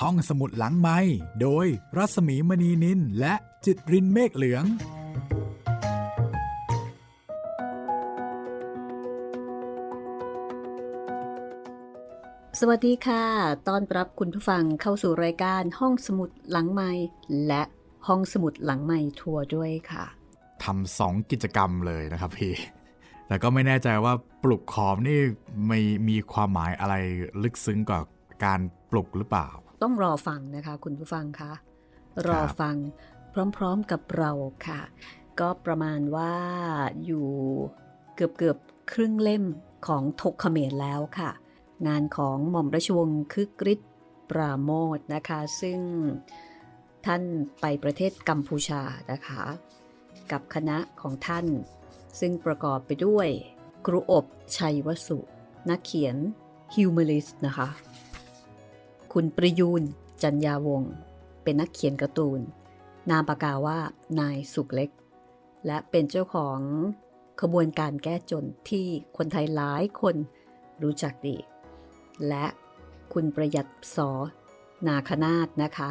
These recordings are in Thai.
ห้องสมุดหลังไม้โดยรัสมีมณีนินและจิตรินเมฆเหลือง สวัสดีค่ะ ต้อนรับคุณผู้ฟังเข้าสู่รายการห้องสมุดหลังไม้และห้องสมุดหลังไม้ทัวร์ด้วยค่ะทำสองกิจกรรมเลยนะครับพี่แต่ก็ไม่แน่ใจว่าปลุกขอมนี่ไม่มีความหมายอะไรลึกซึ้งกว่าการปลุกหรือเปล่า ต้องรอฟังนะคะ คุณผู้ฟังคะรอฟังพร้อมๆกับเราค่ะ ก็ประมาณว่าอยู่เกือบเกือบครึ่งเล่มของทกเขมรแล้วค่ะ งานของหม่อมราชวงศ์คึกฤทธิ์ปราโมทนะคะ ซึ่งท่านไปประเทศกัมพูชานะคะ กับคณะของท่าน ซึ่งประกอบไปด้วย ครูอบชัยวสุ นักเขียนฮิวเมลิสนะคะ คุณประยูนจันยาวง เป็นนักเขียนการ์ตูน นามปากกาว่านายสุกเล็ก และเป็นเจ้าของขบวนการแก้จนที่คนไทยหลายคนรู้จักดี และคุณประหยัดสอนาคนาตนะคะ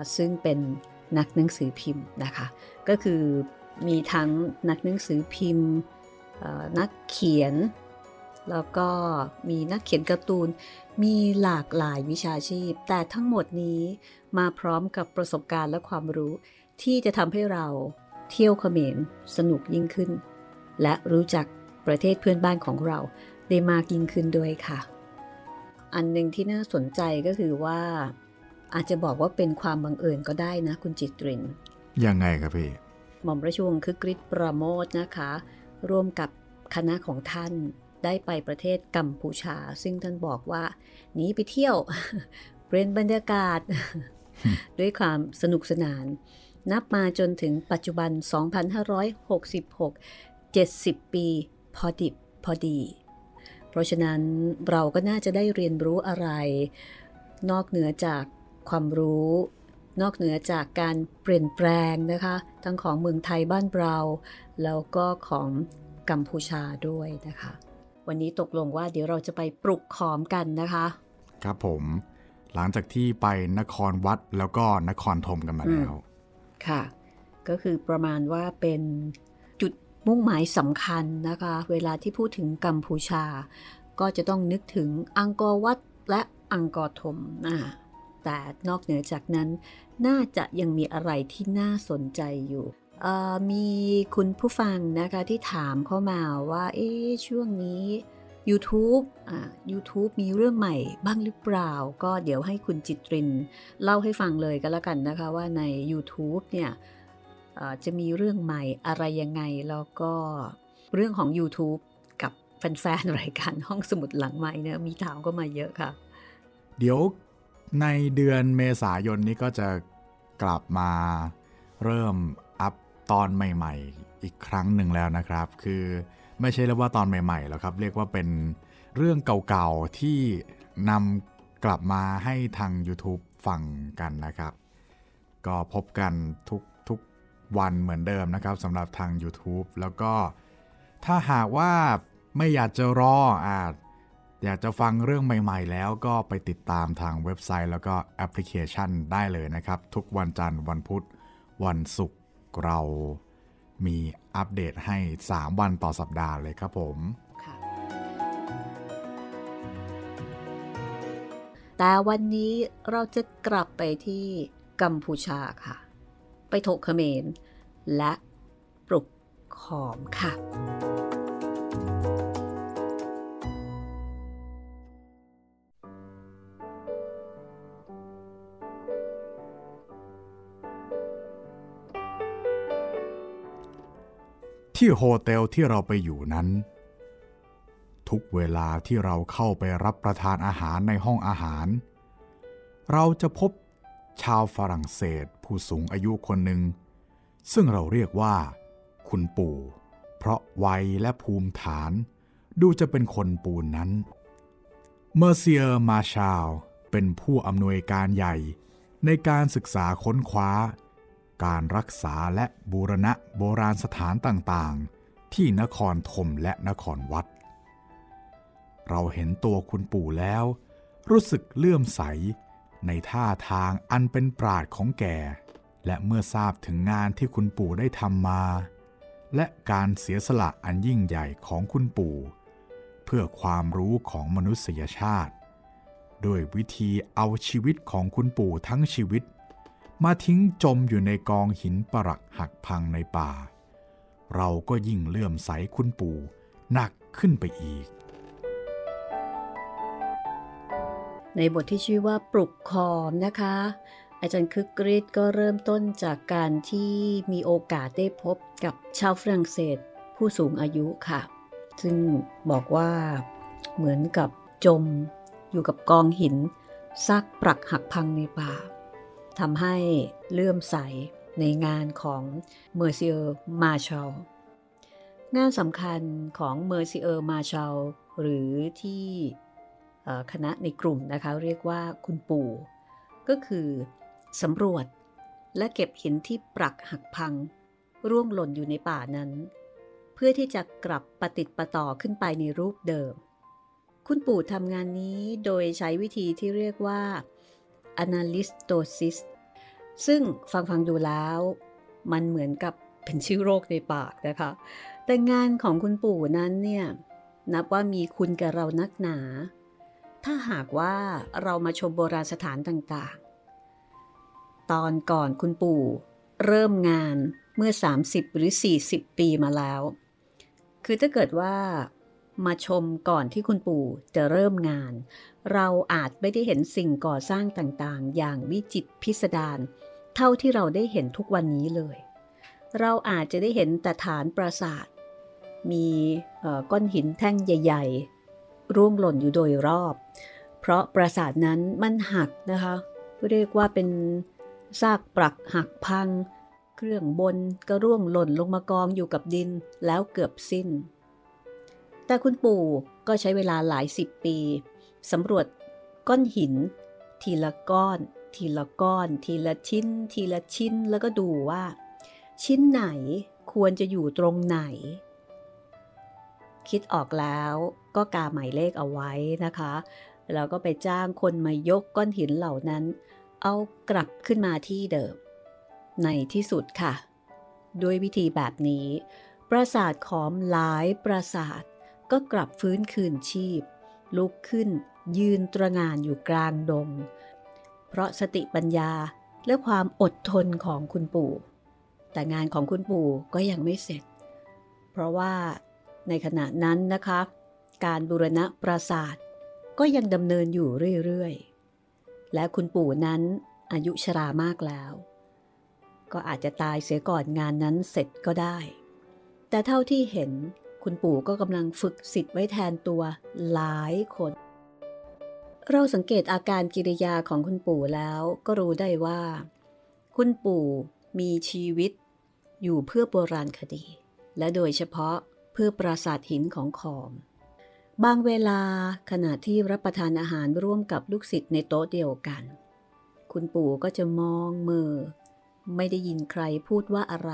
ะซึ่งเป็นนักหนังสือพิมพ์นะคะ ก็คือมีทั้งนักหนังสือพิมพ์นักเขียน แล้วก็มีนักเขียนการ์ตูน มีหลากหลายวิชาชีพ แต่ทั้งหมดนี้มาพร้อมกับประสบการณ์และความรู้ที่จะทำให้เราเที่ยวเขมรสนุกยิ่งขึ้น และรู้จักประเทศเพื่อนบ้านของเราได้มากยิ่งขึ้นด้วยค่ะ อันหนึ่งที่น่าสนใจก็คือว่า อาจจะบอกว่าเป็นความบังเอิญก็ได้นะคุณจิตรินยังไงครับพี่ หม่อมราชวงศ์คึกฤทธิ์ประโมทนะคะ ร่วมกับคณะของท่าน ได้ไปประเทศกัมพูชา ซึ่งท่านบอกว่าหนีไปเที่ยวเปลี่ยนบรรยากาศ ด้วยความสนุกสนาน นับมาจนถึงปัจจุบัน 2566 70 ปีพอดิบพอดี เพราะฉะนั้นเราก็น่าจะได้เรียนรู้อะไร นอกเหนือจากความรู้ นอกเหนือจากการเปลี่ยนแปลงนะคะ ทั้งของเมืองไทยบ้านเรา แล้วก็ของกัมพูชาด้วยนะคะ วันนี้ตกลงว่าเดี๋ยวเราจะไปปลุกขอมกันนะคะ ครับผมหลังจากที่ไปนครวัดแล้วก็นครธมกันมาแล้ว ค่ะ ก็คือประมาณว่าเป็นจุดมุ่งหมายสำคัญนะคะ เวลาที่พูดถึงกัมพูชา ก็จะต้องนึกถึงอังกอร์วัดและอังกอร์ธมนะแต่นอกเหนือจากนั้น น่าจะยังมีอะไรที่น่าสนใจอยู่ มีคุณผู้ฟังนะคะที่ถามเข้ามาว่า เอ๊ช่วงนี้ YouTube อ่า YouTube มีเรื่องใหม่บ้างหรือเปล่า ก็เดี๋ยวให้คุณจิตริน เล่าให้ฟังเลยก็แล้วกันนะคะว่าใน YouTube เนี่ยจะมีเรื่องใหม่อะไรยังไง แล้วก็เรื่องของ YouTube กับแฟนๆรายการห้องสมุดหลังใหม่เนี่ยมีถามก็มาเยอะค่ะ เดี๋ยวในเดือนเมษายนนี้ก็จะกลับมาเริ่ม ตอนใหม่ ๆ อีกครั้งหนึ่งแล้วนะครับ คือไม่ใช่เรียกว่าตอนใหม่ ๆ แล้วครับ เรียกว่าเป็นเรื่องเก่าๆที่นำกลับมาให้ทาง YouTube ฟังกันนะครับ ก็พบกันทุกทุกวันเหมือนเดิมนะครับสำหรับทาง YouTube แล้วก็ถ้าหากว่าไม่อยากจะรออาจอยากจะฟังเรื่องใหม่ ๆ แล้วก็ไปติดตามทางเว็บไซต์ แล้วก็แอปพลิเคชันได้เลยนะครับ ทุกวันจันทร์วันพุธวันศุกร์ เรามีอัปเดตให้ 3 วันต่อสัปดาห์เลยครับผมแต่วันนี้เราจะกลับไปที่กัมพูชาค่ะ ไปถกเขมรและปลุกขอมค่ะ ที่โฮเทลที่เราไปอยู่นั้น ทุกเวลาที่เราเข้าไปรับประทานอาหารในห้องอาหาร เราจะพบชาวฝรั่งเศสผู้สูงอายุคนหนึ่ง ซึ่งเราเรียกว่า คุณปู่ เพราะวัยและภูมิฐาน ดูจะเป็นคนปูนนั้น เมอร์เซียร์มาชาลเป็นผู้อำนวยการใหญ่ในการศึกษาค้นคว้า การรักษาและบูรณะโบราณสถานต่างๆ ที่นครธมและนครวัด เราเห็นตัวคุณปู่แล้ว รู้สึกเลื่อมใสในท่าทางอันเป็นปราดของแกและเมื่อทราบถึงงานที่คุณปู่ได้ทำมา และการเสียสละอันยิ่งใหญ่ของคุณปู่ เพื่อความรู้ของมนุษยชาติ ด้วยวิธีเอาชีวิตของคุณปู่ทั้งชีวิต มาทิ้งจมอยู่ในกองหินปรักหักพังในป่า เราก็ยิ่งเลื่อมใสคุณปู่หนักขึ้นไปอีก ในบทที่ชื่อว่าปลุกคอมนะคะ อาจารย์คึกฤทธิ์ก็เริ่มต้นจากการที่มีโอกาสได้พบกับชาวฝรั่งเศสผู้สูงอายุค่ะ ซึ่งบอกว่าเหมือนกับจมอยู่กับกองหินซากปรักหักพังในป่า ทำให้เลื่อมใสในงานของ monsieur Marchal งานสำคัญของ monsieur Marchal หรือที่คณะในกลุ่มนะคะเรียกว่าคุณปู่ ก็คือสำรวจและเก็บหินที่ปรักหักพัง ร่วงหล่นอยู่ในป่านั้น เพื่อที่จะกลับปะติดปะต่อขึ้นไปในรูปเดิม คุณปู่ทำงานนี้โดยใช้วิธีที่เรียกว่า analystosis ซึ่งฟังฟังดูแล้ว มันเหมือนกับเป็นชื่อโรคในปากนะคะ แต่งานของคุณปู่นั้นเนี่ย นับว่ามีคุณกับเรานักหนา ถ้าหากว่าเรามาชมโบราณสถานต่างๆ ตอนก่อนคุณปู่ เริ่มงานเมื่อ 30 หรือ 40 ปีมาแล้ว คือถ้าเกิดว่า มาชมก่อนที่คุณปู่จะเริ่มงาน เราอาจไม่ได้เห็นสิ่งก่อสร้างต่างๆ อย่างวิจิตพิสดารเท่าที่เราได้เห็นทุกวันนี้เลย เราอาจจะได้เห็นแต่ฐานปราสาท มีก้อนหินแท่งใหญ่ ๆ ร่วงหล่นอยู่โดยรอบ เพราะปราสาทนั้นมันหักนะคะ เรียกว่าเป็นซากปรักหักพัง เครื่องบนก็ร่วงหล่นลงมากองอยู่กับดินแล้วเกือบสิ้น แต่คุณปู่ก็ใช้เวลาหลายสิบปีสำรวจก้อนหิน ทีละก้อน ทีละก้อน ทีละชิ้น ทีละชิ้นแล้วก็ดูว่า ชิ้นไหนควรจะอยู่ตรงไหน คิดออกแล้วก็กาหมายเลขเอาไว้นะคะแล้วก็ไปจ้างคนมายกก้อนหินเหล่านั้น เอากลับขึ้นมาที่เดิม ในที่สุดค่ะ ด้วยวิธีแบบนี้ ปราสาทขอมหลายปราสาท ก็กลับฟื้นคืนชีพ ลุกขึ้น ยืนตระงานอยู่กลางดง เพราะสติปัญญาและความอดทนของคุณปู่ แต่งานของคุณปู่ก็ยังไม่เสร็จ เพราะว่าในขณะนั้นนะคะ การบูรณะปราสาทก็ยังดำเนินอยู่เรื่อยๆ และคุณปู่นั้นอายุชรามากแล้ว ก็อาจจะตายเสียก่อนงานนั้นเสร็จก็ได้ แต่เท่าที่เห็น คุณปู่ก็กำลังฝึกสิทธิ์ไว้แทนตัวหลายคน เราสังเกตอาการกิริยาของคุณปู่แล้วก็รู้ได้ว่า คุณปู่มีชีวิตอยู่เพื่อโบราณคดี และโดยเฉพาะเพื่อปราสาทหินของขอม บางเวลาขณะที่รับประทานอาหารร่วมกับลูกศิษย์ในโต๊ะเดียวกัน คุณปู่ก็จะมองเมือไม่ได้ยินใครพูดว่าอะไร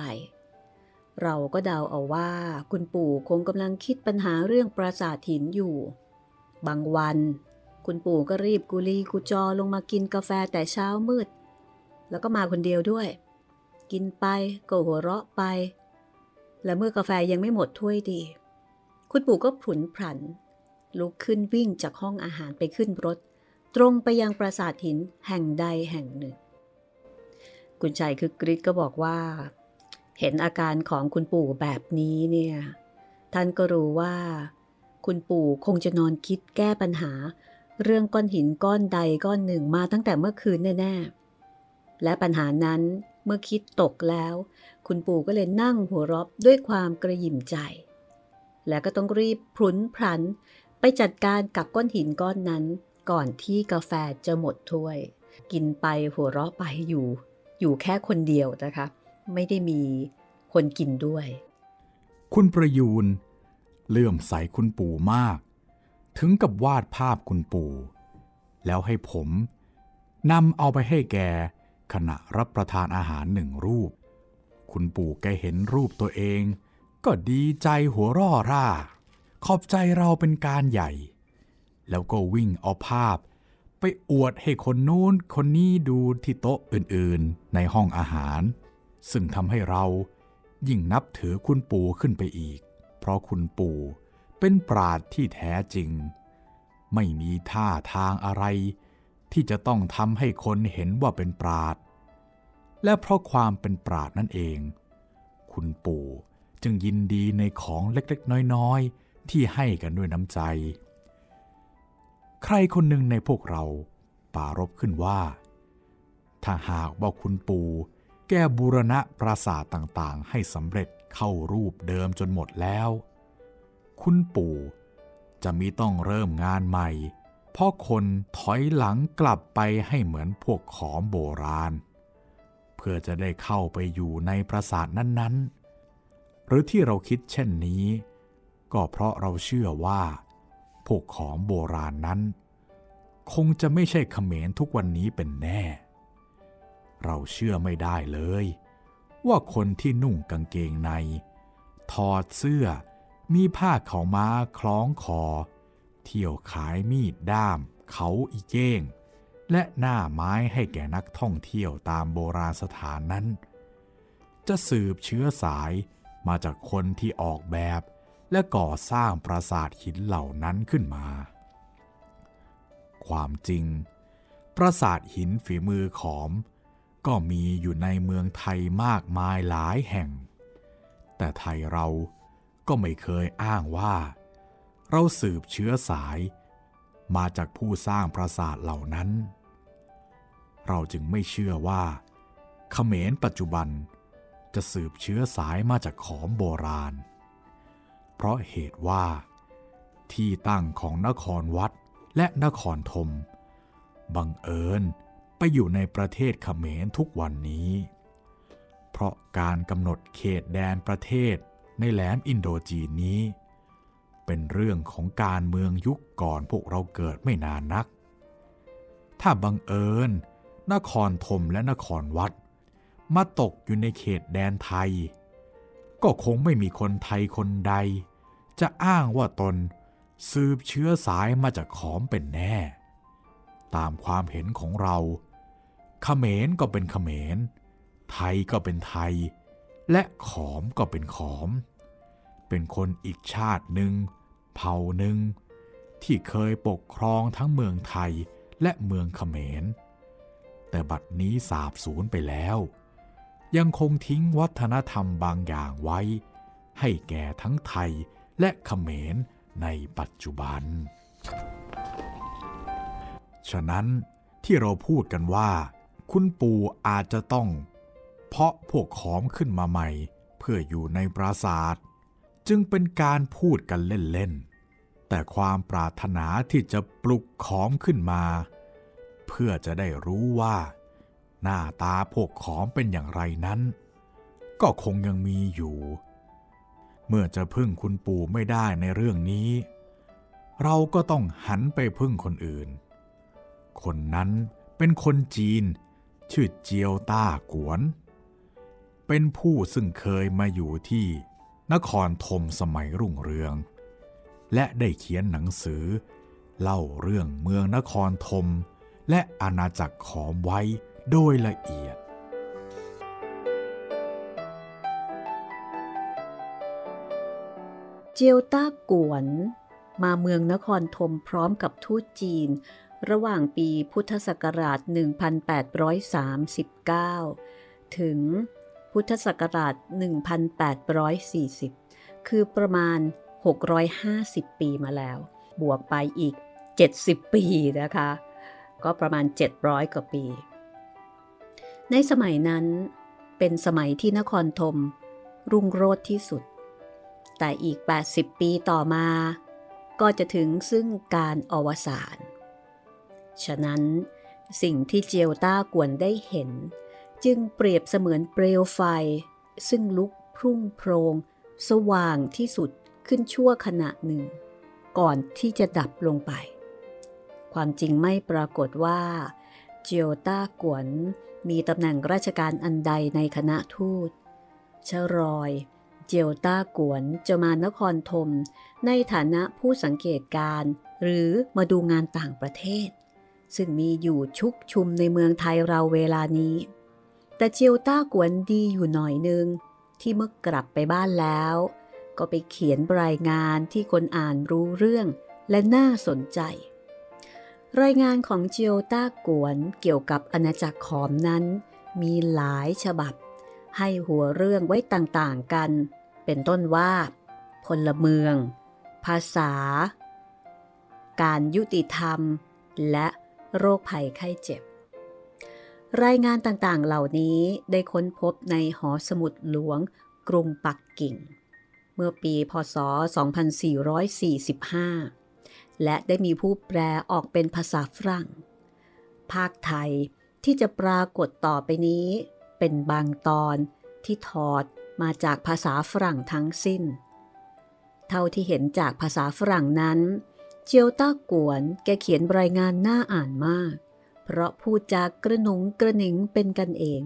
เราก็เดาเอาว่าคุณปู่คงกำลังคิดปัญหาเรื่องปราสาทหินอยู่ บางวัน คุณปู่ก็รีบกุลีกุจอลงมากินกาแฟแต่เช้ามืด แล้วก็มาคนเดียวด้วย กินไปก็หัวเราะไป และเมื่อกาแฟยังไม่หมดถ้วยดี คุณปู่ก็ผุนผัน ลุกขึ้นวิ่งจากห้องอาหารไปขึ้นรถ ตรงไปยังปราสาทหินแห่งใดแห่งหนึ่ง คุณชัยคือกริชก็บอกว่า เห็นอาการของคุณปู่แบบนี้เนี่ย ท่านก็รู้ว่า คุณปู่คงจะนอนคิดแก้ปัญหา เรื่องก้อนหินก้อนใดก้อนหนึ่งมาตั้งแต่เมื่อคืนแน่ๆ และปัญหานั้นเมื่อคิดตกแล้ว คุณปู่ก็เลยนั่งหัวเราะด้วยความกระยิมใจ และก็ต้องรีบพลุนพลัน ไปจัดการกับก้อนหินก้อนนั้น ก่อนที่กาแฟจะหมดถ้วย กินไปหัวเราะไปอยู่ อยู่แค่คนเดียวนะคะ ไม่ได้มีคนกินด้วย คุณประยูนเลื่อมใสคุณปู่มาก ถึงกับวาดภาพคุณปู่ แล้วให้ผมนำเอาไปให้แกขณะรับประทานอาหารหนึ่งรูป คุณปู่แกเห็นรูปตัวเอง ก็ดีใจหัวร่อร่า ขอบใจเราเป็นการใหญ่ แล้วก็วิ่งเอาภาพ ไปอวดให้คนนู้นคนนี้ดูที่โต๊ะอื่นๆ ในห้องอาหาร ซึ่งทำให้เรายิ่งนับถือคุณปู่ขึ้นไปอีก เพราะคุณปู่เป็นปราดที่แท้จริง ไม่มีท่าทางอะไร ที่จะต้องทำให้คนเห็นว่าเป็นปราด และเพราะความเป็นปราดนั่นเอง คุณปู่จึงยินดีในของเล็กๆ น้อยๆ ที่ให้กันด้วยน้ำใจ ใครคนหนึ่งในพวกเราปารบขึ้นว่า ถ้าหากว่าคุณปู่ แก้บูรณะปราสาทต่างๆ ให้สำเร็จเข้ารูปเดิมจนหมดแล้ว คุณปู่จะมีต้องเริ่มงานใหม่ เพราะคนถอยหลังกลับไปให้เหมือนพวกขอมโบราณ เพื่อจะได้เข้าไปอยู่ในปราสาทนั้นๆ หรือที่เราคิดเช่นนี้ ก็เพราะเราเชื่อว่า พวกขอมโบราณนั้น คงจะไม่ใช่เขมรทุกวันนี้เป็นแน่ เราเชื่อไม่ได้เลย ว่าคนที่นุ่งกางเกงใน ถอดเสื้อมีผ้าเขาม้าคล้องคอ เที่ยวขายมีดด้าม เขาอีเก้ง และหน้าไม้ให้แก่นักท่องเที่ยวตามโบราณสถานนั้น จะสืบเชื้อสายมาจากคนที่ออกแบบและก่อสร้างปราสาทหินเหล่านั้นขึ้นมา ความจริง ปราสาทหินฝีมือขอม ก็มีอยู่ในเมืองไทยมากมายหลายแห่ง แต่ไทยเราก็ไม่เคยอ้างว่า เราสืบเชื้อสายมาจากผู้สร้างปราสาทเหล่านั้น เราจึงไม่เชื่อว่าเขมรปัจจุบันจะสืบเชื้อสายมาจากขอมโบราณ เพราะเหตุว่า ที่ตั้งของนครวัดและนครธมบังเอิญ ไปอยู่ในประเทศเขมรทุกวันนี้ เพราะการกำหนดเขตแดนประเทศในแหลมอินโดจีนนี้ เป็นเรื่องของการเมืองยุคก่อนพวกเราเกิดไม่นานนัก ถ้าบังเอิญ นครธมและนครวัด มาตกอยู่ในเขตแดนไทย ก็คงไม่มีคนไทยคนใด จะอ้างว่าตนสืบเชื้อสายมาจากขอมเป็นแน่ ตามความเห็นของเราขเขมรก็เป็นขเขมร ไทยก็เป็นไทย และขอมก็เป็นขอม เป็นคนอีกชาติหนึ่ง เผ่าหนึ่ง ที่เคยปกครองทั้งเมืองไทยและเมืองขเขมร แต่บัดนี้สาบสูญไปแล้ว ยังคงทิ้งวัฒนธรรมบางอย่างไว้ ให้แก่ทั้งไทยและขเขมรในปัจจุบัน ฉะนั้นที่เราพูดกันว่า คุณปู่อาจจะต้อง เพาะพวกขอมขึ้นมาใหม่ เพื่ออยู่ในปราสาทจึงเป็นการพูดกันเล่นๆ แต่ความปรารถนาที่จะปลุกขอมขึ้นมา เพื่อจะได้รู้ว่า หน้าตาพวกขอมเป็นอย่างไรนั้น ก็คงยังมีอยู่ เมื่อจะพึ่งคุณปู่ไม่ได้ในเรื่องนี้ เราก็ต้องหันไปพึ่งคนอื่น คนนั้นเป็นคนจีน ชื่อเจียวต้ากวน เป็นผู้ซึ่งเคยมาอยู่ที่นครธมสมัยรุ่งเรือง และได้เขียนหนังสือ เล่าเรื่องเมืองนครธมและอาณาจักรขอมไว้โดยละเอียด เจียวต้ากวน มาเมืองนครธมพร้อมกับทูตจีน ระหว่างปีพุทธศักราช 1839 ถึงพุทธศักราช 1840 คือประมาณ 650 ปีมาแล้ว บวกไปอีก 70 ปีนะคะ ก็ประมาณ 700 กว่าปี ในสมัยนั้นเป็นสมัยที่นครธมรุ่งโรจน์ที่สุด แต่อีก 80 ปีต่อมา ก็จะถึงซึ่งการอวสาน ฉะนั้นสิ่งที่เจียวต้ากวนได้เห็น จึงเปรียบเสมือนเปลวไฟ ซึ่งลุกพุ่งโพรง สว่างที่สุดขึ้นชั่วขณะหนึ่ง ก่อนที่จะดับลงไป ความจริงไม่ปรากฏว่า เจียวต้ากวนมีตำแหน่งราชการอันใดในคณะทูตชรอยเจียวต้ากวนจะมานครธมในฐานะผู้สังเกตการ หรือมาดูงานต่างประเทศ ซึ่งมีอยู่ชุกชุมในเมืองไทยเราเวลานี้ แต่เจียวต้ากวนดีอยู่หน่อยนึง ที่เมื่อกลับไปบ้านแล้ว ก็ไปเขียนรายงานที่คนอ่านรู้เรื่องและน่าสนใจ รายงานของเจียวต้ากวนเกี่ยวกับอาณาจักรขอมนั้น มีหลายฉบับ ให้หัวเรื่องไว้ต่างๆกัน เป็นต้นว่า พลเมือง ภาษา การยุติธรรม และ โรคภัยไข้เจ็บ รายงานต่างๆ เหล่านี้ได้ค้นพบในหอสมุดหลวงกรุงปักกิ่ง เมื่อปีพศ 2445 และได้มีผู้แปลออกเป็นภาษาฝรั่ง ภาคไทยที่จะปรากฏต่อไปนี้เป็นบางตอนที่ถอดมาจากภาษาฝรั่งทั้งสิ้น เท่าที่เห็นจากภาษาฝรั่งนั้น เจียวต้ากวนแกเขียนรายงานน่าอ่านมาก เพราะพูดจากกระหนุงกระหนิงเป็นกันเอง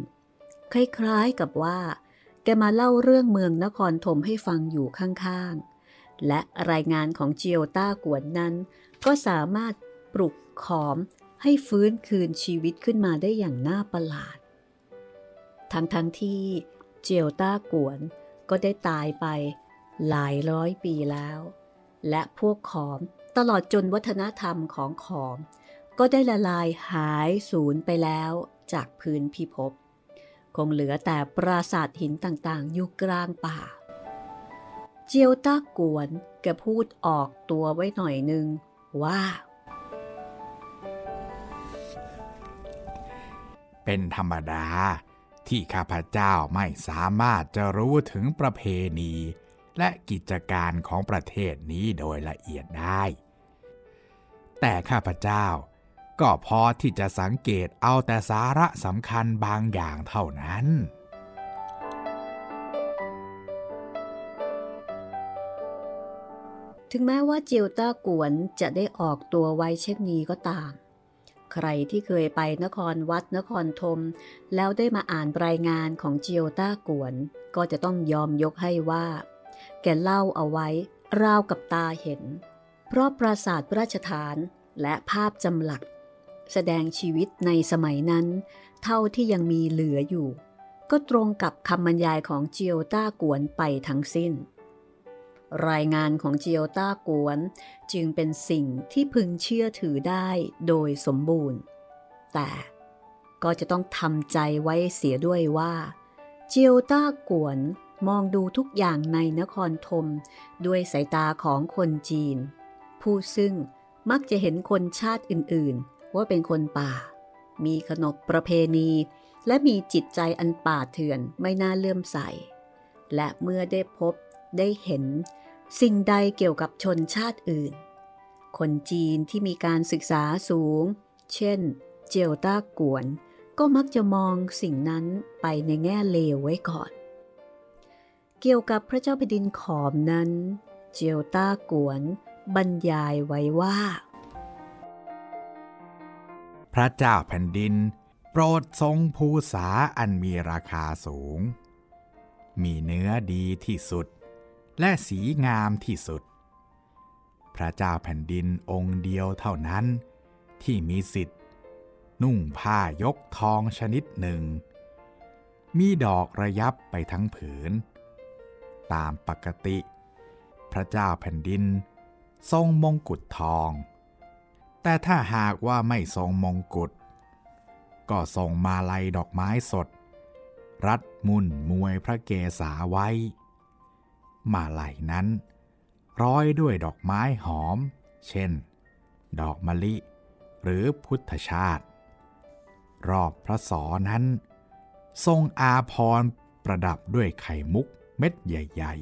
คล้ายๆกับว่า แกมาเล่าเรื่องเมืองนครธมให้ฟังอยู่ข้างๆ และรายงานของเจียวต้ากวนนั้น ก็สามารถปลุกขอมให้ฟื้นคืนชีวิตขึ้นมาได้อย่างน่าประหลาด ทั้งๆทที่เจียวต้ากวนก็ได้ตายไปหลายร้อยปีแล้ว และพวกขอม ตลอดจนวัฒนธรรมของขอม ก็ได้ละลายหายสูญไปแล้วจากพื้นพิภพคงเหลือแต่ปราสาทหินต่างๆ อยู่กลางป่า เจียวต้ากวนแกพูดออกตัวไว้หน่อยนึงว่า เป็นธรรมดาที่ข้าพเจ้าไม่สามารถจะรู้ถึงประเพณี และกิจการของประเทศนี้โดยละเอียดได้ แต่ข้าพเจ้าก็พอที่จะสังเกตเอาแต่สาระสำคัญบางอย่างเท่านั้น ถึงแม้ว่าเจียวต้ากวนจะได้ออกตัวไว้เช่นนี้ก็ตาม ใครที่เคยไปนครวัดนครธมแล้วได้มาอ่านรายงานของเจียวต้ากวน ก็จะต้องยอมยกให้ว่า แกเล่าเอาไว้ราวกับตาเห็น เพราะปราสาทราชฐานและภาพจำหลัก แสดงชีวิตในสมัยนั้น เท่าที่ยังมีเหลืออยู่ ก็ตรงกับคำบรรยายของเจียวต้ากวนไปทั้งสิ้น รายงานของเจียวต้ากวนจึงเป็นสิ่งที่พึงเชื่อถือได้โดยสมบูรณ์ แต่ก็จะต้องทำใจไว้เสียด้วยว่า เจียวต้ากวน มองดูทุกอย่างในนครธมด้วยสายตาของคนจีน ผู้ซึ่งมักจะเห็นคนชาติอื่นๆ ว่าเป็นคนป่า มีขนบประเพณี และมีจิตใจอันป่าเถื่อนไม่น่าเลื่อมใส และเมื่อได้พบได้เห็น สิ่งใดเกี่ยวกับชนชาติอื่น คนจีนที่มีการศึกษาสูง เช่น เจียวต้ากวน ก็มักจะมองสิ่งนั้นไปในแง่เลวไว้ก่อน เกี่ยวกับพระเจ้าแผ่นดินขอมนั้น เจียวต้ากวนบรรยายไว้ว่า พระเจ้าแผ่นดิน โปรดทรงภูษาอันมีราคาสูง มีเนื้อดีที่สุด และสีงามที่สุด พระเจ้าแผ่นดินองค์เดียวเท่านั้น ที่มีสิทธิ์ นุ่งผ้ายกทองชนิดหนึ่ง มีดอกระยับไปทั้งผืน ตามปกติ พระเจ้าแผ่นดิน ทรงมงกุฎทอง แต่ถ้าหากว่าไม่ทรงมงกุฎก็ทรงมาลัยดอกไม้สด รัดมุ่นมวยพระเกศาไว้ มาลัยนั้น ร้อยด้วยดอกไม้หอม เช่น ดอกมะลิ หรือพุทธชาติ รอบพระสอนั้น ทรงอาพรประดับด้วยไข่มุก เม็ดใหญ่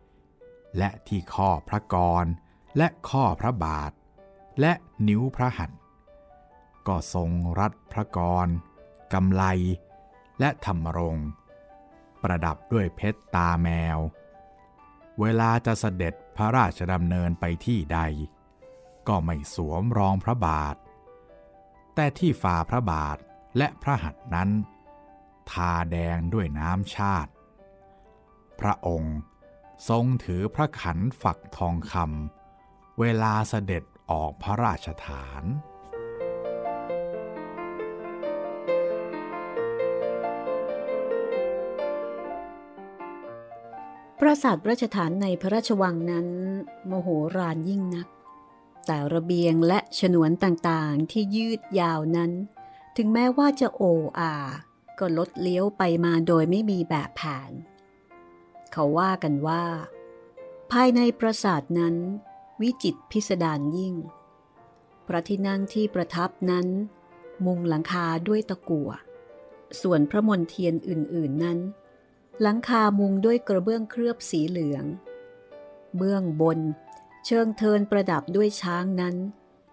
ๆ และที่ข้อพระกรและข้อพระบาท และนิ้วพระหัตถ์ก็ทรงรัดพระกรกำไลและธรรมรง ประดับด้วยเพชรตาแมว เวลาจะเสด็จพระราชดำเนินไปที่ใด ก็ไม่สวมรองพระบาท แต่ที่ฝ่าพระบาทและพระหัตถ์นั้น ทาแดงด้วยน้ำชาติ พระองค์ ทรงถือพระขันฝักทองคำเวลาเสด็จออกพระราชฐาน ปราสาทราชฐานในพระราชวังนั้น โมโหรานยิ่งนัก แต่ระเบียงและฉนวนต่างๆที่ยืดยาวนั้น ถึงแม้ว่าจะโออา ก็ลดเลี้ยวไปมาโดยไม่มีแบบแผน เขาว่ากันว่า ภายในปราสาทนั้น วิจิตพิสดารยิ่ง พระที่นั่งที่ประทับนั้น มุงหลังคาด้วยตะกั่ว ส่วนพระมนเทียนอื่น ๆนั้น หลังคามุงด้วยกระเบื้องเคลือบสีเหลือง เบื้องบน เชิงเทินประดับด้วยช้างนั้น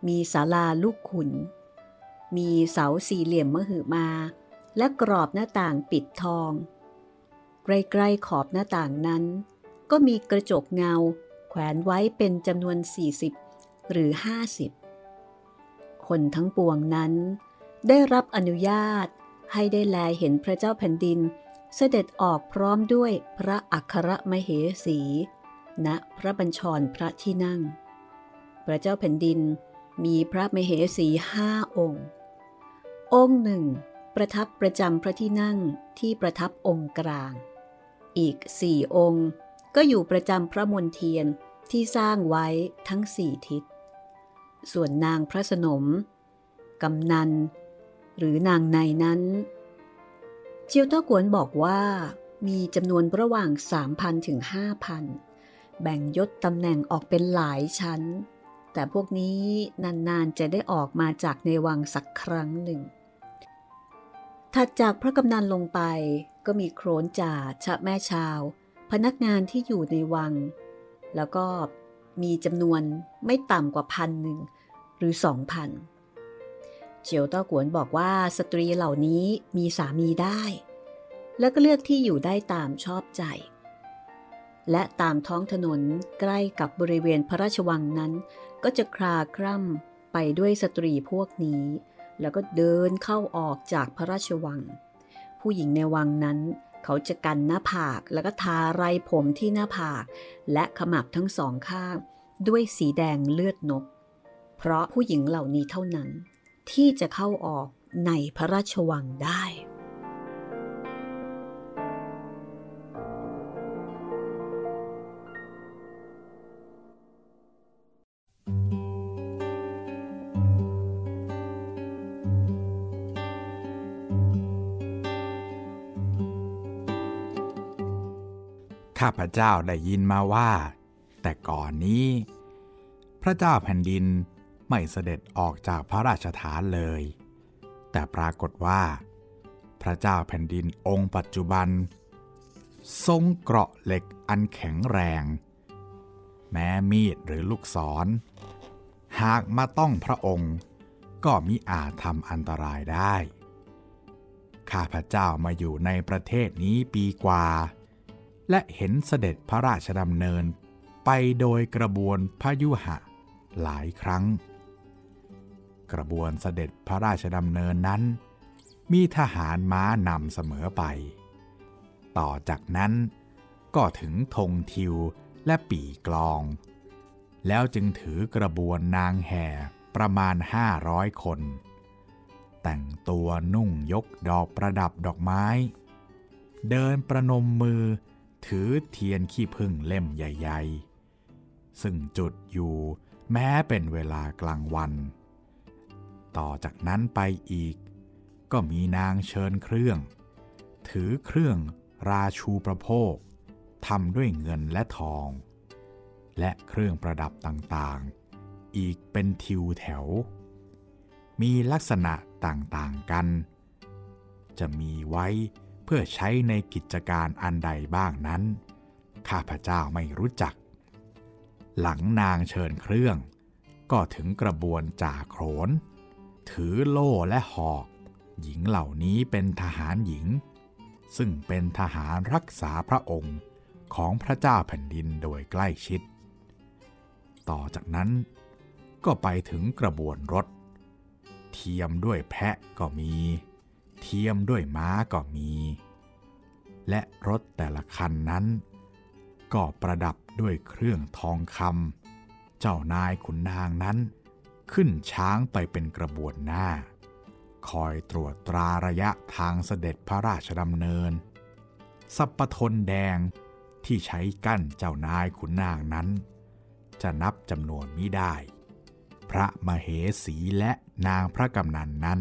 มีศาลาลูกขุน มีเสาสี่เหลี่ยมมหึมา และกรอบหน้าต่างปิดทอง ใกล้ๆขอบหน้าต่างนั้น ก็มีกระจกเงา แขวนไว้เป็นจำนวน 40 หรือ 50 คนทั้งปวงนั้น ได้รับอนุญาตให้ได้แลเห็นพระเจ้าแผ่นดินเสด็จออกพร้อมด้วยพระอัครมเหสี ณพระบัญชรพระที่นั่ง พระเจ้าแผ่นดินมีพระมเหสีห้าองค์ องค์หนึ่ง ประทับประจำพระที่นั่งที่ประทับองค์กลาง อีกสี่องค์ ก็อยู่ประจำพระมนเทียนที่สร้างไว้ทั้งสี่ทิศ ส่วนนางพระสนม กำนัน หรือนางในนั้น เจียวเต้ากวนบอกว่ามีจำนวนระหว่าง 3,000 ถึง 5,000 แบ่งยศตำแหน่งออกเป็นหลายชั้น แต่พวกนี้นานๆจะได้ออกมาจากในวังสักครั้งหนึ่ง ถัดจากพระกำนันลงไป ก็มีโครนจ่าชะแม่ชาว พนักงานที่อยู่ในวัง แล้วก็มีจำนวนไม่ต่ำกว่าพันหนึ่งหรือสองพันเจียวต้อกวนบอกว่าสตรีเหล่านี้มีสามีได้ แล้วก็เลือกที่อยู่ได้ตามชอบใจ และตามท้องถนนใกล้กับบริเวณพระราชวังนั้น ก็จะคลาคร่ำไปด้วยสตรีพวกนี้ แล้วก็เดินเข้าออกจากพระราชวัง ผู้หญิงในวังนั้น เขาจะกันหน้าผากแล้วก็ทาไรผมที่หน้าผาก และขมับทั้งสองข้าง ด้วยสีแดงเลือดนก เพราะผู้หญิงเหล่านี้เท่านั้น ที่จะเข้าออกในพระราชวังได้ ข้าพเจ้าได้ยินมาว่า แต่ก่อนนี้ พระเจ้าแผ่นดินไม่เสด็จออกจากพระราชฐานเลย แต่ปรากฏว่า พระเจ้าแผ่นดินองค์ปัจจุบัน ทรงเกราะเหล็กอันแข็งแรง แม้มีดหรือลูกศร หากมาต้องพระองค์ ก็มิอาจทำอันตรายได้ ข้าพระเจ้ามาอยู่ในประเทศนี้ปีกว่า และเห็นเสด็จพระราชดำเนิน ไปโดยกระบวนพยุหะหลายครั้ง กระบวนเสด็จพระราชดำเนินนั้น มีทหารม้านำเสมอไป ต่อจากนั้นก็ถึงธงทิวและปีกลอง แล้วจึงถือกระบวนนางแห่ประมาณห้าร้อยคน แต่งตัวนุ่งยกดอกประดับดอกไม้ เดินประนมมือ ถือเทียนขี้พึ่งเล่มใหญ่ๆ ซึ่งจุดอยู่แม้เป็นเวลากลางวัน ต่อจากนั้นไปอีก ก็มีนางเชิญเครื่อง ถือเครื่องราชูประโภคทำด้วยเงินและทอง และเครื่องประดับต่างๆ อีกเป็นทิวแถว มีลักษณะต่างๆกัน จะมีไว้ เพื่อใช้ในกิจการอันใดบ้างนั้น ข้าพเจ้าไม่รู้จัก หลังนางเชิญเครื่อง ก็ถึงกระบวนจ่าโขน ถือโล่และหอก หญิงเหล่านี้เป็นทหารหญิง ซึ่งเป็นทหารรักษาพระองค์ของพระเจ้าแผ่นดินโดยใกล้ชิด ต่อจากนั้นก็ไปถึงกระบวนรถ เทียมด้วยแพะก็มี เทียมด้วยม้าก็มี และรถแต่ละคันนั้น ก็ประดับด้วยเครื่องทองคำเจ้านายขุนนางนั้น ขึ้นช้างไปเป็นกระบวนหน้า คอยตรวจตราระยะทางเสด็จพระราชดำเนิน สัปทนแดงที่ใช้กั้นเจ้านายขุนนางนั้น จะนับจำนวนมิได้ พระมเหสีและนางพระกำนันนั้น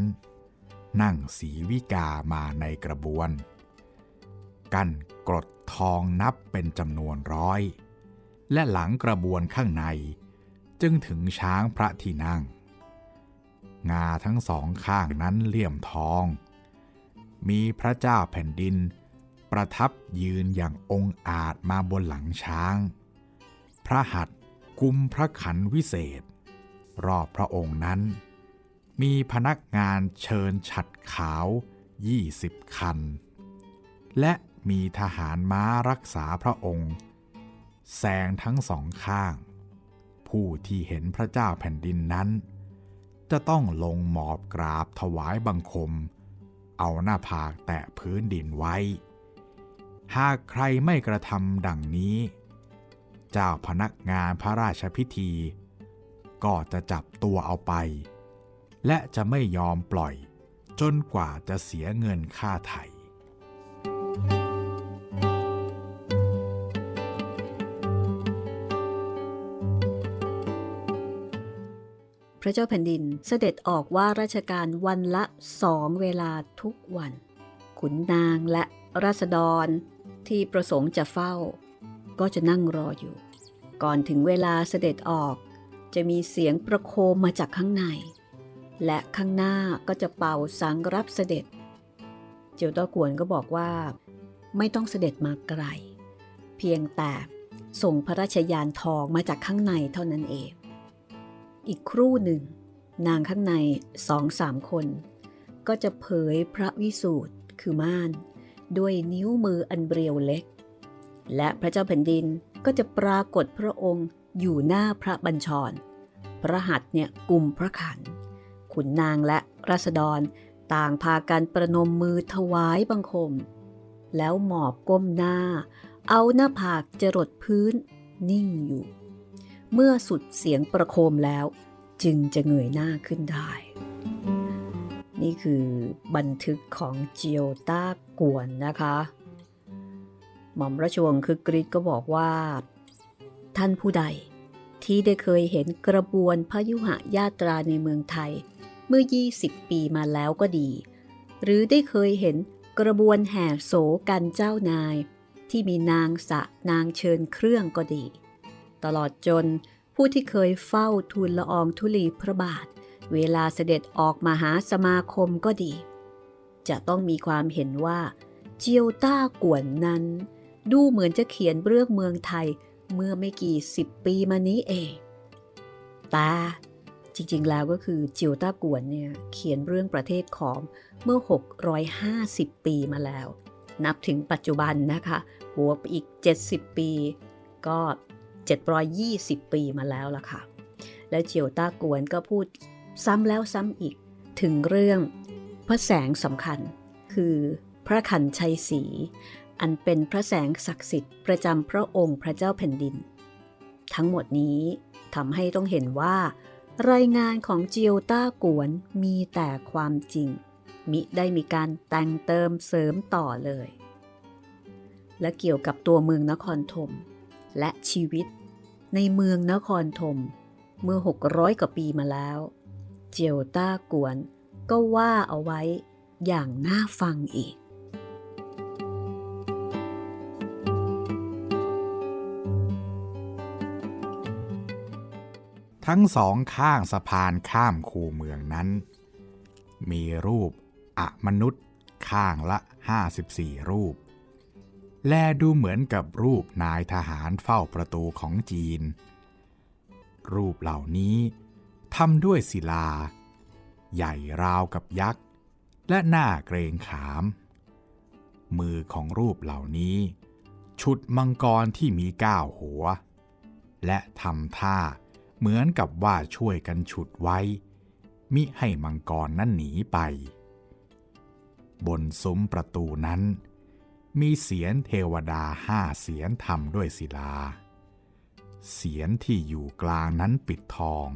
นั่งสีวิกามาในกระบวน กั้นกรดทองนับเป็นจำนวนร้อย และหลังกระบวนข้างใน จึงถึงช้างพระที่นั่ง งาทั้งสองข้างนั้นเลี่ยมทอง มีพระเจ้าแผ่นดิน ประทับยืนอย่างองอาจมาบนหลังช้าง พระหัตถ์กุมพระขันวิเศษ รอบพระองค์นั้น มีพนักงานเชิญฉัดขาวยี่สิบคัน และมีทหารม้ารักษาพระองค์แซงทั้งสองข้าง ผู้ที่เห็นพระเจ้าแผ่นดินนั้น จะต้องลงหมอบกราบถวายบังคม เอาหน้าผากแตะพื้นดินไว้ หากใครไม่กระทำดังนี้ เจ้าพนักงานพระราชพิธี ก็จะจับตัวเอาไป และจะไม่ยอมปล่อย จนกว่าจะเสียเงินค่าไถ่พระเจ้าแผ่นดินเสด็จออกว่าราชการวันละสองเวลาทุกวัน ขุนนางและราษฎรที่ประสงค์จะเฝ้า ก็จะนั่งรออยู่ ก่อนถึงเวลาเสด็จออก จะมีเสียงประโคมมาจากข้างใน และข้างหน้าก็จะเป่าสังรับเสด็จ เจียวต้อกวนก็บอกว่า ไม่ต้องเสด็จมาไกล เพียงแต่ส่งพระราชยานทองมาจากข้างในเท่านั้นเอง อีกครู่หนึ่ง นางข้างในสองสามคน ก็จะเผยพระวิสูตรคือม่าน ด้วยนิ้วมืออันเบรียวเล็ก และพระเจ้าแผ่นดินก็จะปรากฏพระองค์อยู่หน้าพระบัญชร พระหัตเนี่ยกลุ่มพระขัน ขุนนางและราษฎรต่างพากันประนมมือถวายบังคม แล้วหมอบก้มหน้า เอาหน้าผากจรดพื้นนิ่งอยู่ เมื่อสุดเสียงประโคมแล้ว จึงจะเงยหน้าขึ้นได้ นี่คือบันทึกของเจียวต้ากวนนะคะ หม่อมราชวงศ์คือกริชก็บอกว่า ท่านผู้ใดที่ได้เคยเห็นกระบวนพยุหะญาตราในเมืองไทย เมื่อ 20 ปีมาแล้วก็ดี หรือได้เคยเห็นกระบวนแห่โสกันเจ้านาย ที่มีนางสะนางเชิญเครื่องก็ดี ตลอดจนผู้ที่เคยเฝ้าทูลละอองธุลีพระบาท เวลาเสด็จออกมาหาสมาคมก็ดี จะต้องมีความเห็นว่า เจียวต้ากวนนั้น ดูเหมือนจะเขียนเรื่องเมืองไทยเมื่อไม่กี่สิบปีมานี้เองแต่ จริงๆ แล้วก็คือจียวต้ากวนเนี่ยเขียนเรื่องประเทศของเมื่อ 650 ปีมาแล้ว นับถึงปัจจุบันนะคะบวกอีก 70 ปี ก็ 720 ปีมาแล้วล่ะค่ะ และเจียวต้ากวนก็พูดซ้ำแล้วซ้ำอีกถึงเรื่องพระแสงสำคัญ คือพระขันชัยศรีอันเป็นพระแสงศักดิ์สิทธิ์ประจำพระองค์พระเจ้าแผ่นดิน ทั้งหมดนี้ทำให้ต้องเห็นว่า รายงานของเจียวต้ากวนมีแต่ความจริง มิได้มีการแต่งเติมเสริมต่อเลย และเกี่ยวกับตัวเมืองนครธมและชีวิต ในเมืองนครธมเมื่อ 600 กว่าปีมาแล้ว เจียวต้ากวนก็ว่าเอาไว้อย่างน่าฟังอีก ทั้งสองข้างสะพานข้ามคูเมืองนั้น มีรูปอะมนุษย์ข้างละ 54 รูป แลดูเหมือนกับรูปนายทหารเฝ้าประตูของจีน รูปเหล่านี้ทำด้วยศิลา ใหญ่ราวกับยักษ์ และหน้าเกรงขาม มือของรูปเหล่านี้ฉุดมังกรที่มีก้าวหัว และทำท่า เหมือนกับว่าช่วยกันฉุดไว้ มิให้มังกรนั้นหนีไป บนซุ้มประตูนั้น มีเสียนเทวดาห้าเสียนทำด้วยศิลา เสียนที่อยู่กลางนั้นปิดทอง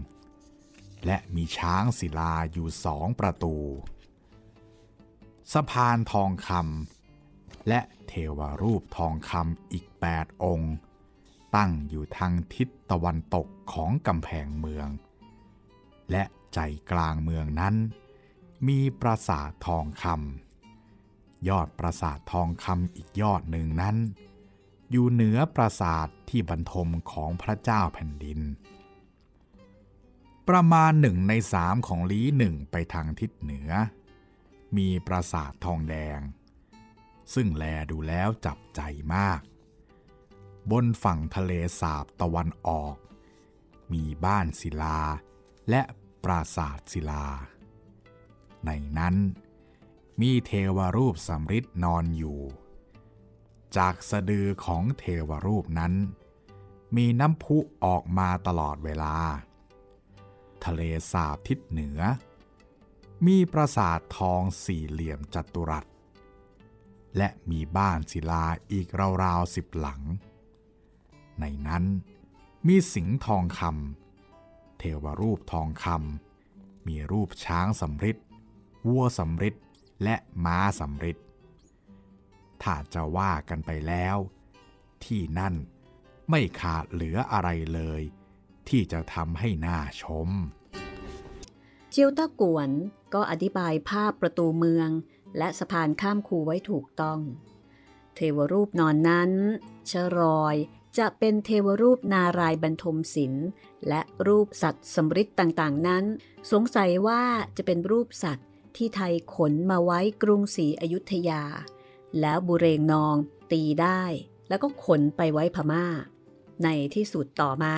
และมีช้างศิลาอยู่สองประตู สะพานทองคำและเทวรูปทองคำอีก 8 องค์ ตั้งอยู่ทางทิศตะวันตกของกำแพงเมือง และใจกลางเมืองนั้น มีปราสาททองคำยอดปราสาททองคำอีกยอดหนึ่งนั้น อยู่เหนือปราสาทที่บรรทมของพระเจ้าแผ่นดิน ประมาณหนึ่งในสามของลี้หนึ่งไปทางทิศเหนือ มีปราสาททองแดง ซึ่งแลดูแล้วจับใจมาก บนฝั่งทะเลสาบตะวันออก มีบ้านศิลา และปราสาทศิลา ในนั้น มีเทวรูปสำริดนอนอยู่ จากสะดือของเทวรูปนั้น มีน้ำพุออกมาตลอดเวลา ทะเลสาบทิศเหนือ มีปราสาททองสี่เหลี่ยมจัตุรัสและมีบ้านศิลาอีกราวๆสิบหลัง ในนั้น มีสิงห์ทองคำเทวรูปทองคำมีรูปช้างสำริดวัวสำริดและม้าสำริดถ้าจะว่ากันไปแล้ว ที่นั่นไม่ขาดเหลืออะไรเลย ที่จะทำให้น่าชม เจียวต้ากวนก็อธิบายภาพประตูเมือง และสะพานข้ามคูไว้ถูกต้อง เทวรูปนอนนั้นชรอย จะเป็นเทวรูปนารายบรรทมศิลป์และรูปสัตว์สมฤทธิ์ต่างๆนั้น สงสัยว่าจะเป็นรูปสัตว์ที่ไทยขนมาไว้กรุงศรีอยุธยา แล้วบุเรงนองตีได้ แล้วก็ขนไปไว้พม่า ในที่สุดต่อมา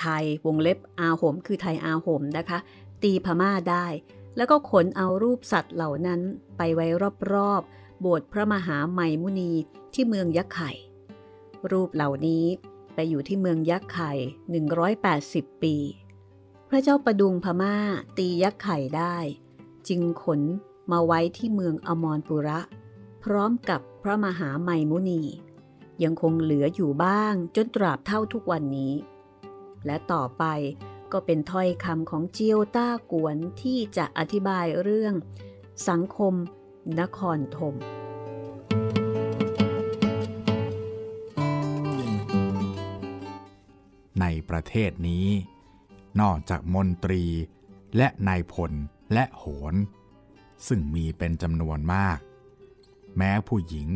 ไทยวงเล็บอาหมคือไทยอาหมนะคะ ตีพม่าได้ แล้วก็ขนเอารูปสัตว์เหล่านั้นไปไว้รอบๆโบสถ์พระมหาไมมุนีที่เมืองยักษ์ไข่ รูปเหล่านี้ไปอยู่ที่เมืองยักษ์ไข่ 180 ปี พระเจ้าประดุงพม่าตียักษ์ไข่ได้ จึงขนมาไว้ที่เมืองอมรปุระ พร้อมกับพระมหาไมมุนี ยังคงเหลืออยู่บ้างจนตราบเท่าทุกวันนี้ และต่อไปก็เป็นถ้อยคำของเจียวต้ากวนที่จะอธิบายเรื่อง สังคม นครธม ในประเทศนี้ นอกจากมนตรีและนายพลและโหรซึ่งมีเป็นจำนวนมาก แม้ผู้หญิง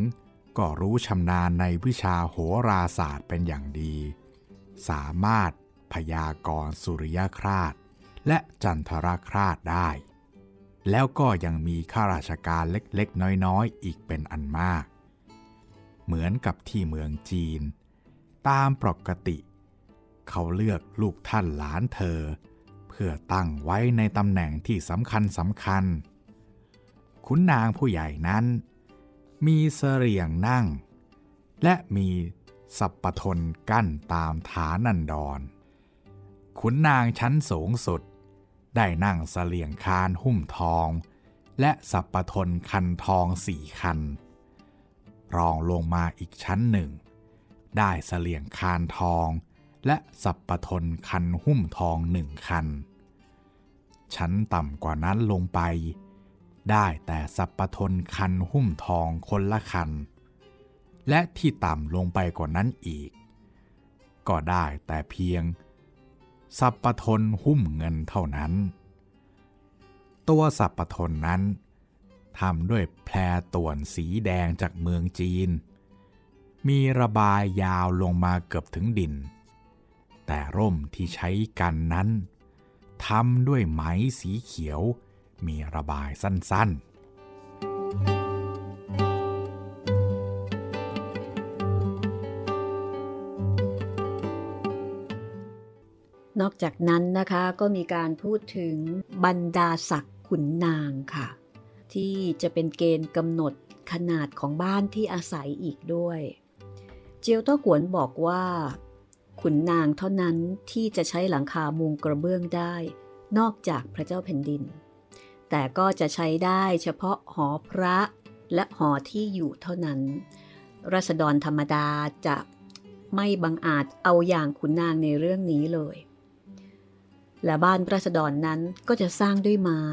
ก็รู้ชำนาญในวิชาโหราศาสตร์เป็นอย่างดี สามารถพยากรณ์สุริยคราสและจันทรคราสได้ แล้วก็ยังมีข้าราชการเล็กๆ น้อยๆ อีกเป็นอันมาก เหมือนกับที่เมืองจีน ตามปกติ เขาเลือกลูกท่านหลานเธอ เพื่อตั้งไว้ในตำแหน่งที่สำคัญสำคัญ ขุนนางผู้ใหญ่นั้น มีเสรียงนั่ง และมีสัปปทนกั้นตามฐานันดร ขุนนางชั้นสูงสุด ได้นั่งเสลียงคานหุ้มทอง และสัปปทนคันทองสี่คัน รองลงมาอีกชั้นหนึ่ง ได้เสลียงคานทอง และสัปปทนคันหุ้มทองหนึ่งคัน ชั้นต่ำกว่านั้นลงไป ได้แต่สัปปทนคันหุ้มทองคนละคัน และที่ต่ำลงไปกว่านั้นอีก ก็ได้แต่เพียง สัปปทนหุ้มเงินเท่านั้น ตัวสัปปทนนั้นทำด้วยแพรต่วนสีแดงจากเมืองจีน มีระบายยาวลงมาเกือบถึงดิน แต่ร่มที่ใช้กันนั้นทำด้วยไหมสีเขียวมีระบายสั้นๆ นอกจากนั้นนะคะก็มีการพูดถึงบรรดาศักดิ์ขุนนางค่ะ ที่จะเป็นเกณฑ์กำหนดขนาดของบ้านที่อาศัยอีกด้วย เจียวต้อกวนบอกว่า ขุนนางเท่านั้นที่จะใช้หลังคามุงกระเบื้องได้ นอกจากพระเจ้าแผ่นดิน แต่ก็จะใช้ได้เฉพาะหอพระและหอที่อยู่เท่านั้นรัษฎรธรรมดาจะไม่บังอาจเอาอย่างขุนนางในเรื่องนี้เลย และบ้านราษฎรนั้นก็จะสร้างด้วยไม้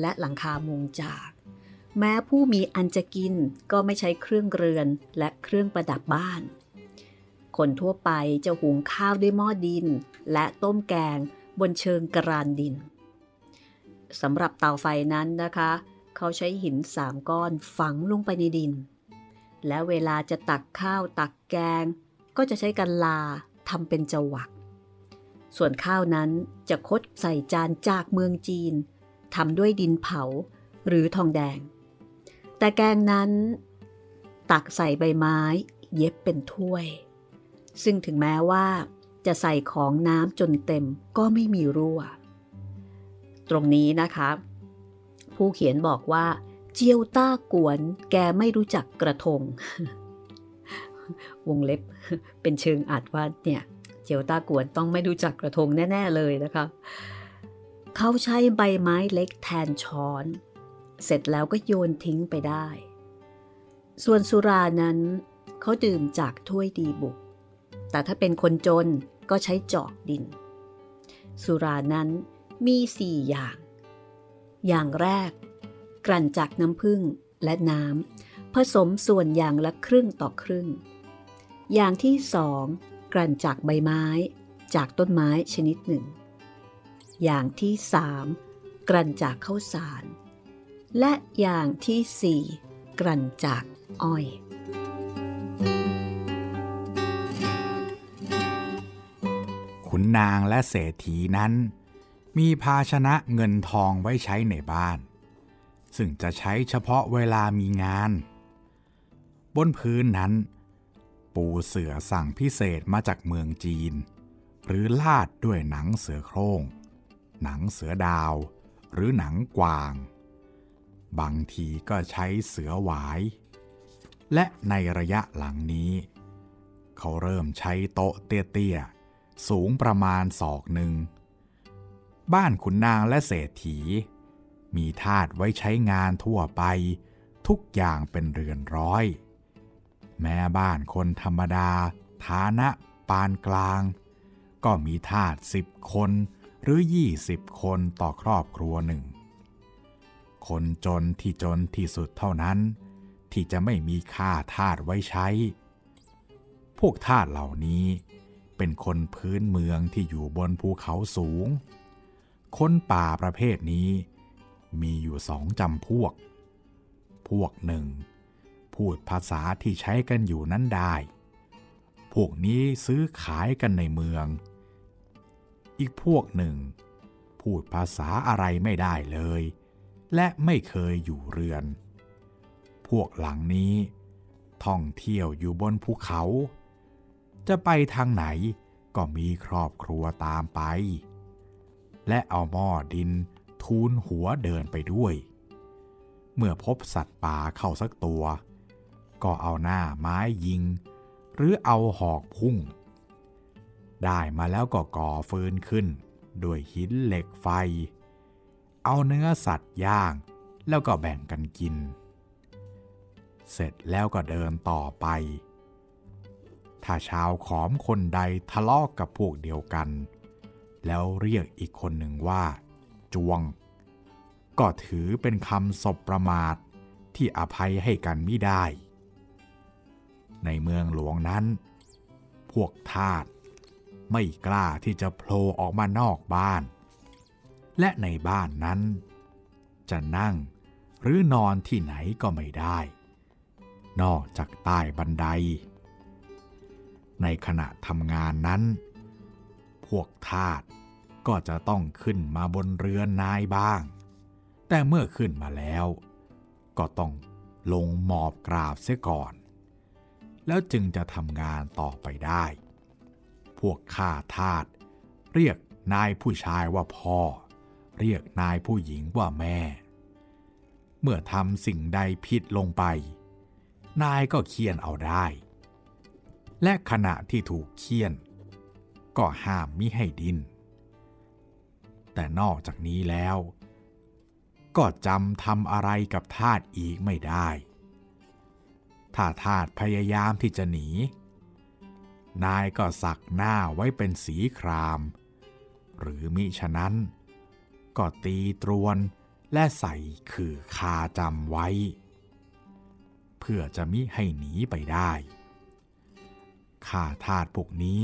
และหลังคามุงจาก แม้ผู้มีอันจะกินก็ไม่ใช้เครื่องเรือนและเครื่องประดับบ้าน คนทั่วไปจะหุงข้าวด้วยหม้อดิน และต้มแกงบนเชิงกรานดินสำหรับเตาไฟนั้นนะคะ เขาใช้หินสามก้อนฝังลงไปในดิน และเวลาจะตักข้าวตักแกง ก็จะใช้กันลาทำเป็นจวัก ส่วนข้าวนั้นจะคดใส่จานจากเมืองจีนทำด้วยดินเผาหรือทองแดง แต่แกงนั้น ตักใส่ใบไม้ เย็บเป็นถ้วย ซึ่งถึงแม้ว่าจะใส่ของน้ำจนเต็มก็ไม่มีรั่ว ตรงนี้นะคะ ผู้เขียนบอกว่า เจียวต้ากวนแกไม่รู้จักกระทง วงเล็บเป็นเชิงอัดว่าเนี่ยเจียวต้ากวนต้องไม่รู้จักกระทงแน่ ๆ เลยนะคะ เขาใช้ใบไม้เล็กแทนช้อน เสร็จแล้วก็โยนทิ้งไปได้ ส่วนสุรานั้นเขาดื่มจากถ้วยดีบุก แต่ถ้าเป็นคนจนก็ใช้จอกดิน สุรานั้นมีสี่อย่าง อย่างแรก กลั่นจากน้ำผึ้งและน้ำผสมส่วนอย่างละครึ่งต่อครึ่ง อย่างที่สองกลั่นจากใบไม้ จากต้นไม้ชนิดหนึ่ง อย่างที่สามกลั่นจากข้าวสาร และอย่างที่สี่กลั่นจากอ้อย ขุนนางและเศรษฐีนั้น มีภาชนะเงินทองไว้ใช้ในบ้าน ซึ่งจะใช้เฉพาะเวลามีงาน บนพื้นนั้น ปูเสือสั่งพิเศษมาจากเมืองจีน หรือลาดด้วยหนังเสือโคร่ง หนังเสือดาว หรือหนังกวาง บางทีก็ใช้เสือหวาย และในระยะหลังนี้ เขาเริ่มใช้โต๊ะเตี้ยๆ สูงประมาณศอกหนึ่ง บ้านขุนนางและเศรษฐี มีทาสไว้ใช้งานทั่วไปทุกอย่างเป็นเรือนร้อย แม้บ้านคนธรรมดา ฐานะปานกลาง ก็มีทาสสิบคนหรือยี่สิบคนต่อครอบครัวหนึ่ง คนจนที่จนที่สุดเท่านั้น ที่จะไม่มีค่าทาสไว้ใช้ พวกทาสเหล่านี้ เป็นคนพื้นเมืองที่อยู่บนภูเขาสูง คนป่าประเภทนี้ มีอยู่สองจำพวก พวกหนึ่ง พูดภาษาที่ใช้กันอยู่นั้นได้ พวกนี้ซื้อขายกันในเมือง อีกพวกหนึ่ง พูดภาษาอะไรไม่ได้เลย และไม่เคยอยู่เรือน พวกหลังนี้ท่องเที่ยวอยู่บนภูเขา จะไปทางไหนก็มีครอบครัวตามไป และเอาหม้อดินทูลหัวเดินไปด้วย เมื่อพบสัตว์ป่าเข้าสักตัว ก็เอาหน้าไม้ยิง หรือเอาหอกพุ่ง ได้มาแล้วก็ก่อฟืนขึ้น ด้วยหินเหล็กไฟ เอาเนื้อสัตว์ย่างแล้วก็แบ่งกันกิน เสร็จแล้วก็เดินต่อไป ถ้าชาวขอมคนใดทะเลาะกกับพวกเดียวกัน แล้วเรียกอีกคนหนึ่งว่า จวง ก็ถือเป็นคำสบประมาทที่อภัยให้กันไม่ได้ ในเมืองหลวงนั้น พวกทาสไม่กล้าที่จะโผล่ออกมานอกบ้าน และในบ้านนั้น จะนั่งหรือนอนที่ไหนก็ไม่ได้ นอกจากใต้บันได ในขณะทำงานนั้น พวกทาสก็จะต้องขึ้นมาบนเรือนนายบ้าง แต่เมื่อขึ้นมาแล้ว ก็ต้องลงหมอบกราบเสียก่อน แล้วจึงจะทำงานต่อไปได้ พวกข้าทาสเรียกนายผู้ชายว่าพ่อ เรียกนายผู้หญิงว่าแม่ เมื่อทำสิ่งใดผิดลงไป นายก็เคียนเอาได้ และขณะที่ถูกเคี่ยน ก็ห้ามมิให้ดิน แต่นอกจากนี้แล้ว ก็จำทำอะไรกับทาสอีกไม่ได้ ถ้าทาสพยายามที่จะหนี นายก็สักหน้าไว้เป็นสีคราม หรือมิฉะนั้นก็ตีตรวนและใส่คือคาจำไว้ เพื่อจะมิให้หนีไปได้ ข้าทาสพวกนี้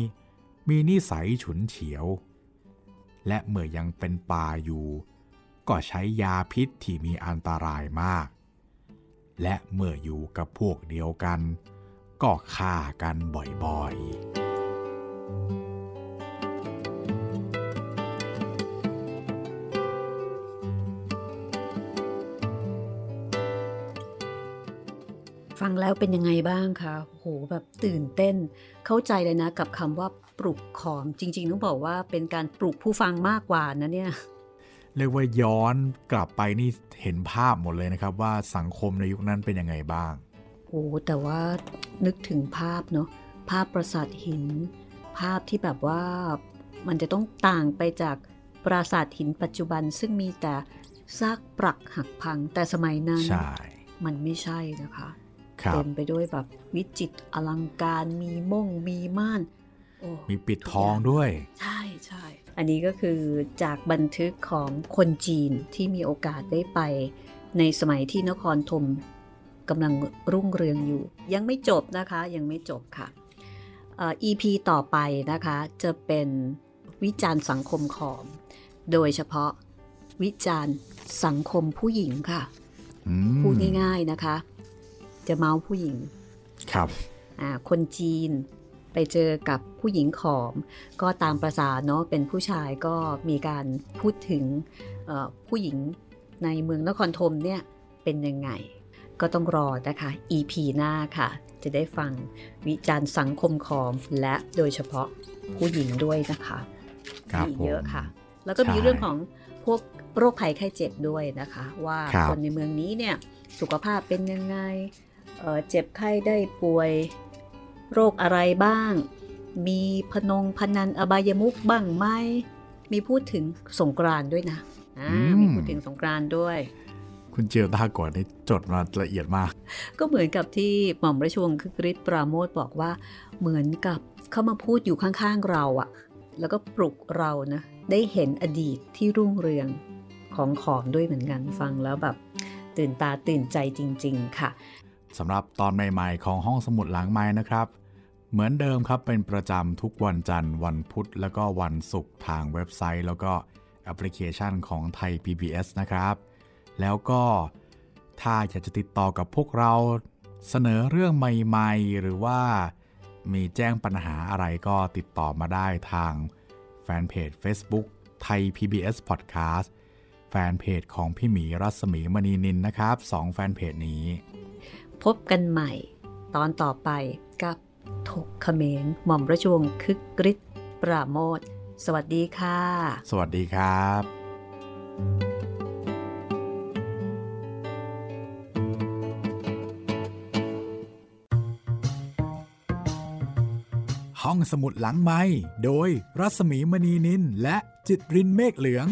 มีนิสัยฉุนเฉียว และเมื่อยังเป็นป่าอยู่ ก็ใช้ยาพิษที่มีอันตรายมาก และเมื่ออยู่กับพวกเดียวกัน ก็ฆ่ากันบ่อยๆ ฟังแล้วเป็นยังไงบ้างคะโหแบบตื่นเต้น เข้าใจเลยนะกับคำว่าปลุกขอม จริง ๆ ต้องบอกว่าเป็นการปลุกผู้ฟังมากกว่านะเนี่ย เรียกว่าย้อนกลับไปนี่เห็นภาพหมดเลยนะครับ ว่าสังคมในยุคนั้นเป็นยังไงบ้างโอ้แต่ว่านึกถึงภาพเนาะภาพปราสาทหิน ภาพที่แบบว่ามันจะต้องต่างไปจากปราสาทหินปัจจุบันซึ่งมีแต่ซากปรักหักพังแต่สมัยนั้นใช่มันไม่ใช่นะคะครับ เต็มไปด้วยแบบวิจิตรอลังการมีม่งมีม่านโอ้มีปิดทองด้วย ใช่ใช่อันนี้ก็คือจากบันทึกของคนจีนที่มีโอกาสได้ไป ในสมัยที่นครธมกำลังรุ่งเรืองอยู่ ยังไม่จบนะคะยังไม่จบค่ะเอ่อ EP ต่อไปนะคะ จะเป็นวิจารณ์สังคมขอม โดยเฉพาะวิจารณ์สังคมผู้หญิงค่ะอืมพูดง่ายๆนะคะ จะเมาส์ผู้หญิง ครับอ่าคนจีนไปเจอกับผู้หญิงขอม ก็ตามประษาเนาะเป็นผู้ชายก็มีการพูดถึงเอ่อผู้หญิงในเมืองนครธมเนี่ยเป็นยังไง ก็ต้องรอนะคะ EP หน้าค่ะ จะได้ฟังวิจารณ์สังคมขอมและโดยเฉพาะผู้หญิงด้วยนะคะครับมีผมเยอะค่ะ แล้วก็มีใช่เรื่องของพวกโรคภัยไข้เจ็บด้วยนะคะ ว่าครับคนในเมืองนี้เนี่ยสุขภาพเป็นยังไง เอ่อเจ็บไข้ได้ป่วย โรคอะไรบ้าง มีพนงพนันอบายมุกบ้างไหมมีพูดถึงสงกรานต์ด้วยนะอ่ามีพูดถึงสงกรานต์ด้วย คุณเจียวตาก่อนนี่จดมาละเอียดมาก ก็เหมือนกับที่หม่อมราชวงศ์คึกฤทธิ์ปราโมทบอกว่า เหมือนกับเขามาพูดอยู่ข้างๆเราอะแล้วก็ปลุกเรานะได้เห็นอดีตที่รุ่งเรืองของขอมด้วยเหมือนกันฟังแล้วแบบ ตื่นตาตื่นใจจริง ๆ ค่ะ สำหรับตอนใหม่ๆ ของห้องสมุดหลังไม้นะครับ เหมือนเดิมครับเป็นประจำทุกวันจันทร์ วันพุธ แล้วก็วันศุกร์ทางเว็บไซต์ แล้วก็แอปพลิเคชันของไทย PBS นะครับ แล้วก็ถ้าอยากจะติดต่อกับพวกเราเสนอเรื่องใหม่ๆ หรือว่ามีแจ้งปัญหาอะไรก็ติดต่อมาได้ทางแฟนเพจ Facebook ไทย PBS Podcast แฟนเพจของพี่หมีรัศมีมณีนินนะครับสองแฟนเพจนี้ พบกันใหม่ ตอนต่อไปกับถกเขมรหม่อมราชวงศ์คึกฤทธิ์ปราโมทสวัสดีค่ะ สวัสดีครับ ห้องสมุดหลังไม้โดยรัศมีมณีนินและจิตรินเมฆเหลือง